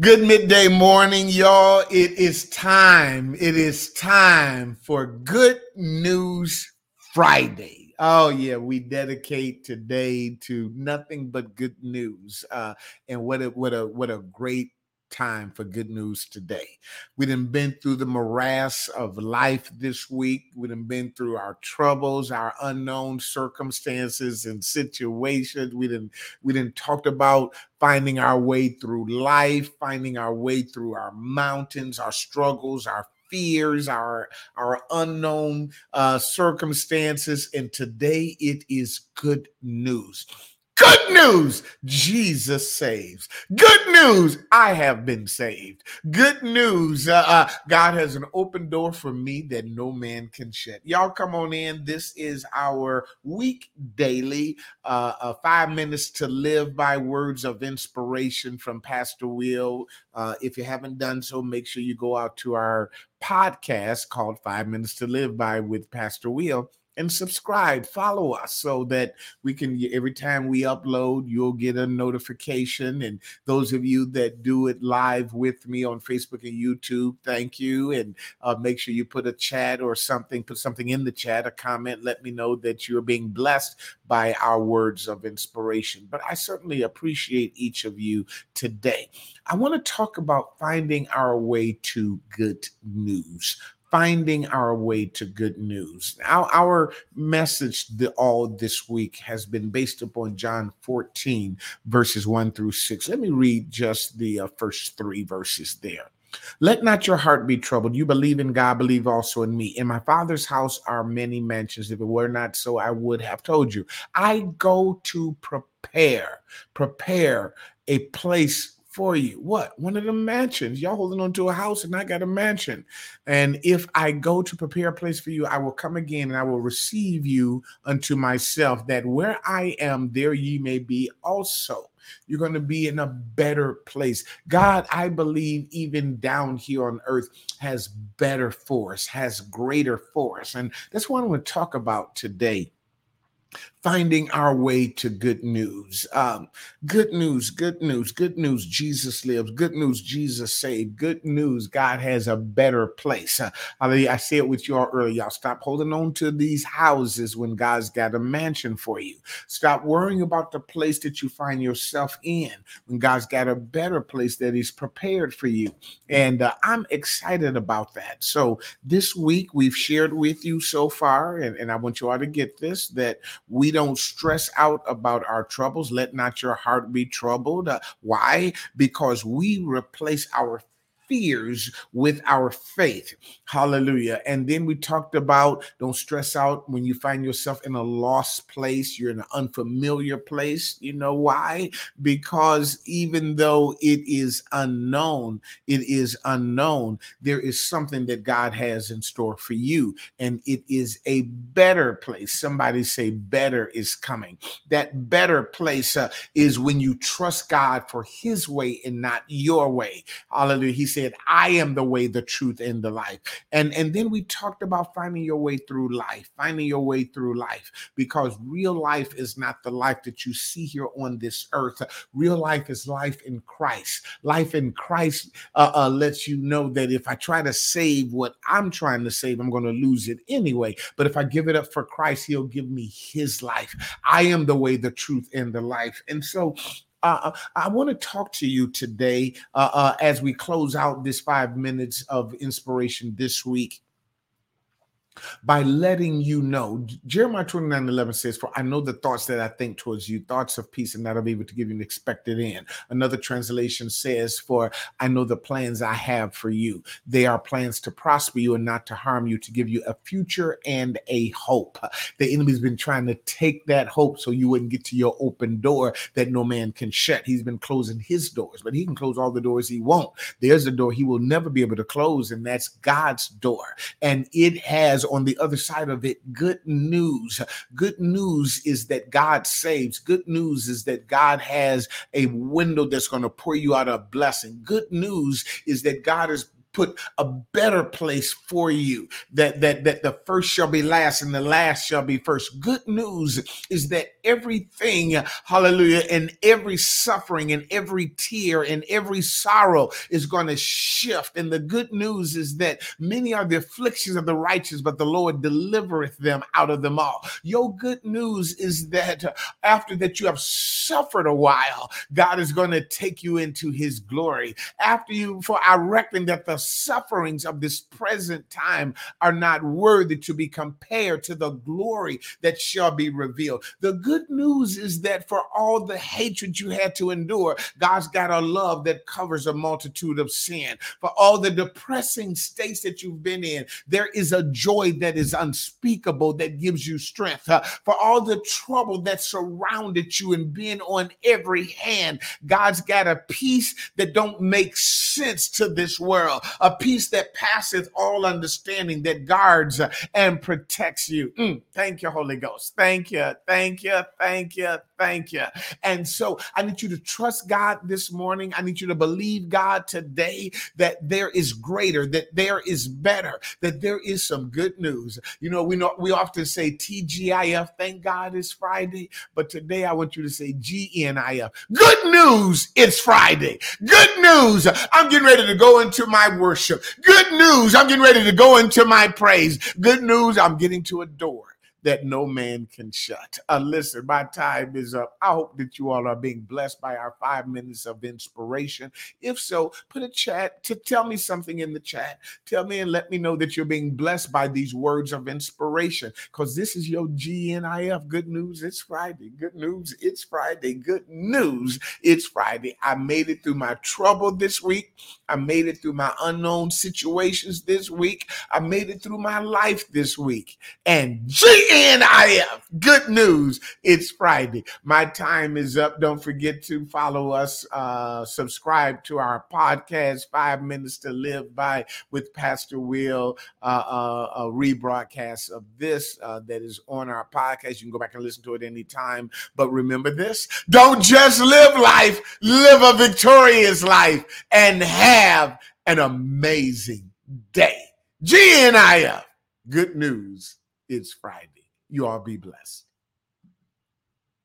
Good midday morning, y'all. It is time. It is time for Good News Friday. Oh, yeah, we dedicate today to nothing but good news. Uh, and what a what a what a great time for good news today. We done been through the morass of life this week. We done been through our troubles, our unknown circumstances and situations. We didn't we didn't talked about finding our way through life, finding our way through our mountains, our struggles, our fears, our our unknown uh, circumstances, and today it is good news. Good news, Jesus saves. Good news, I have been saved. Good news, uh, uh, God has an open door for me that no man can shut. Y'all come on in. This is our week daily, uh, uh five minutes to live by words of inspiration from Pastor Will. Uh, if you haven't done so, make sure you go out to our podcast called Five Minutes to Live by with Pastor Will and subscribe, follow us so that we can every time we upload, you'll get a notification. And those of you that do it live with me on Facebook and YouTube, thank you. And uh, make sure you put a chat or something, put something in the chat, a comment, let me know that you're being blessed by our words of inspiration. But I certainly appreciate each of you today. I want to talk about finding our way to good news finding our way to good news. Our, our message the, all this week has been based upon John 14, verses 1 through 6. Let me read just the uh, first three verses there. Let not your heart be troubled. You believe in God, believe also in me. In my Father's house are many mansions. If it were not so, I would have told you. I go to prepare, prepare a place for you. What? One of the mansions. Y'all holding on to a house and I got a mansion. And if I go to prepare a place for you, I will come again and I will receive you unto myself, that where I am, there ye may be also. You're going to be in a better place. God, I believe, even down here on earth, has better for us, has greater for us. And that's what I want to talk about today finding our way to good news. Um, good news, good news, good news. Jesus lives. Good news, Jesus saved. Good news, God has a better place. Uh, I said it with y'all earlier. Y'all stop holding on to these houses when God's got a mansion for you. Stop worrying about the place that you find yourself in when God's got a better place that He's prepared for you. And uh, I'm excited about that. So this week we've shared with you so far, and, and I want you all to get this that we don't stress out about our troubles. Let not your heart be troubled. Uh, why? Because we replace our fears with our faith. Hallelujah. And then we talked about don't stress out when you find yourself in a lost place, you're in an unfamiliar place. You know why? Because even though it is unknown, it is unknown, there is something that God has in store for you, and it is a better place. Somebody say, better is coming. That better place uh, is when you trust God for his way and not your way. Hallelujah. He said, said, I am the way, the truth, and the life. And, and then we talked about finding your way through life, finding your way through life, because real life is not the life that you see here on this earth. Real life is life in Christ. Life in Christ uh, uh, lets you know that if I try to save what I'm trying to save, I'm going to lose it anyway. But if I give it up for Christ, He'll give me His life. I am the way, the truth, and the life. And so uh, I want to talk to you today uh, uh, as we close out this five minutes of inspiration this week by letting you know. Jeremiah 29 11 says, For I know the thoughts that I think towards you, thoughts of peace, and I'll be able to give you an expected end. Another translation says, For I know the plans I have for you. They are plans to prosper you and not to harm you, to give you a future and a hope. The enemy's been trying to take that hope so you wouldn't get to your open door that no man can shut. He's been closing his doors, but he can close all the doors he won't. There's a door he will never be able to close, and that's God's door. And it has on the other side of it good news. Good news is that God saves. Good news is that God has a window that's going to pour you out a blessing. Good news is that God is put a better place for you. That that that the first shall be last and the last shall be first. Good news is that everything, hallelujah, and every suffering and every tear and every sorrow is going to shift. And the good news is that many are the afflictions of the righteous, but the Lord delivereth them out of them all. Your good news is that after that you have suffered a while, God is going to take you into his glory. After you, for I reckon that the sufferings of this present time are not worthy to be compared to the glory that shall be revealed. The good news is that for all the hatred you had to endure, God's got a love that covers a multitude of sin. For all the depressing states that you've been in, there is a joy that is unspeakable that gives you strength. Uh, for all the trouble that surrounded you and been on every hand, God's got a peace that don't make sense to this world, a peace that passeth all understanding that guards and protects you. Mm, thank you, Holy Ghost. Thank you. Thank you. Thank you. Thank you. And so I need you to trust God this morning. I need you to believe God today that there is greater, that there is better, that there is some good news. You know, we know we often say TGIF, thank God it's Friday, but today I want you to say GNIF. Good news, it's Friday. Good news, I'm getting ready to go into my worship. Good news, I'm getting ready to go into my praise. Good news, I'm getting to a door that no man can shut. Uh, listen, my time is up. I hope that you all are being blessed by our five minutes of inspiration. If so, put a chat to tell me something in the chat. Tell me and let me know that you're being blessed by these words of inspiration because this is your GNIF. Good news, it's Friday. Good news, it's Friday. Good news, it's Friday. I made it through my trouble this week. I made it through my unknown situations this week. I made it through my life this week. And GNIF, good news, it's Friday. My time is up. Don't forget to follow us, uh, subscribe to our podcast, Five Minutes to Live By with Pastor Will, uh, uh, a rebroadcast of this uh, that is on our podcast. You can go back and listen to it anytime. But remember this don't just live life, live a victorious life and have an amazing day. GNIF, good news. It's Friday. You all be blessed.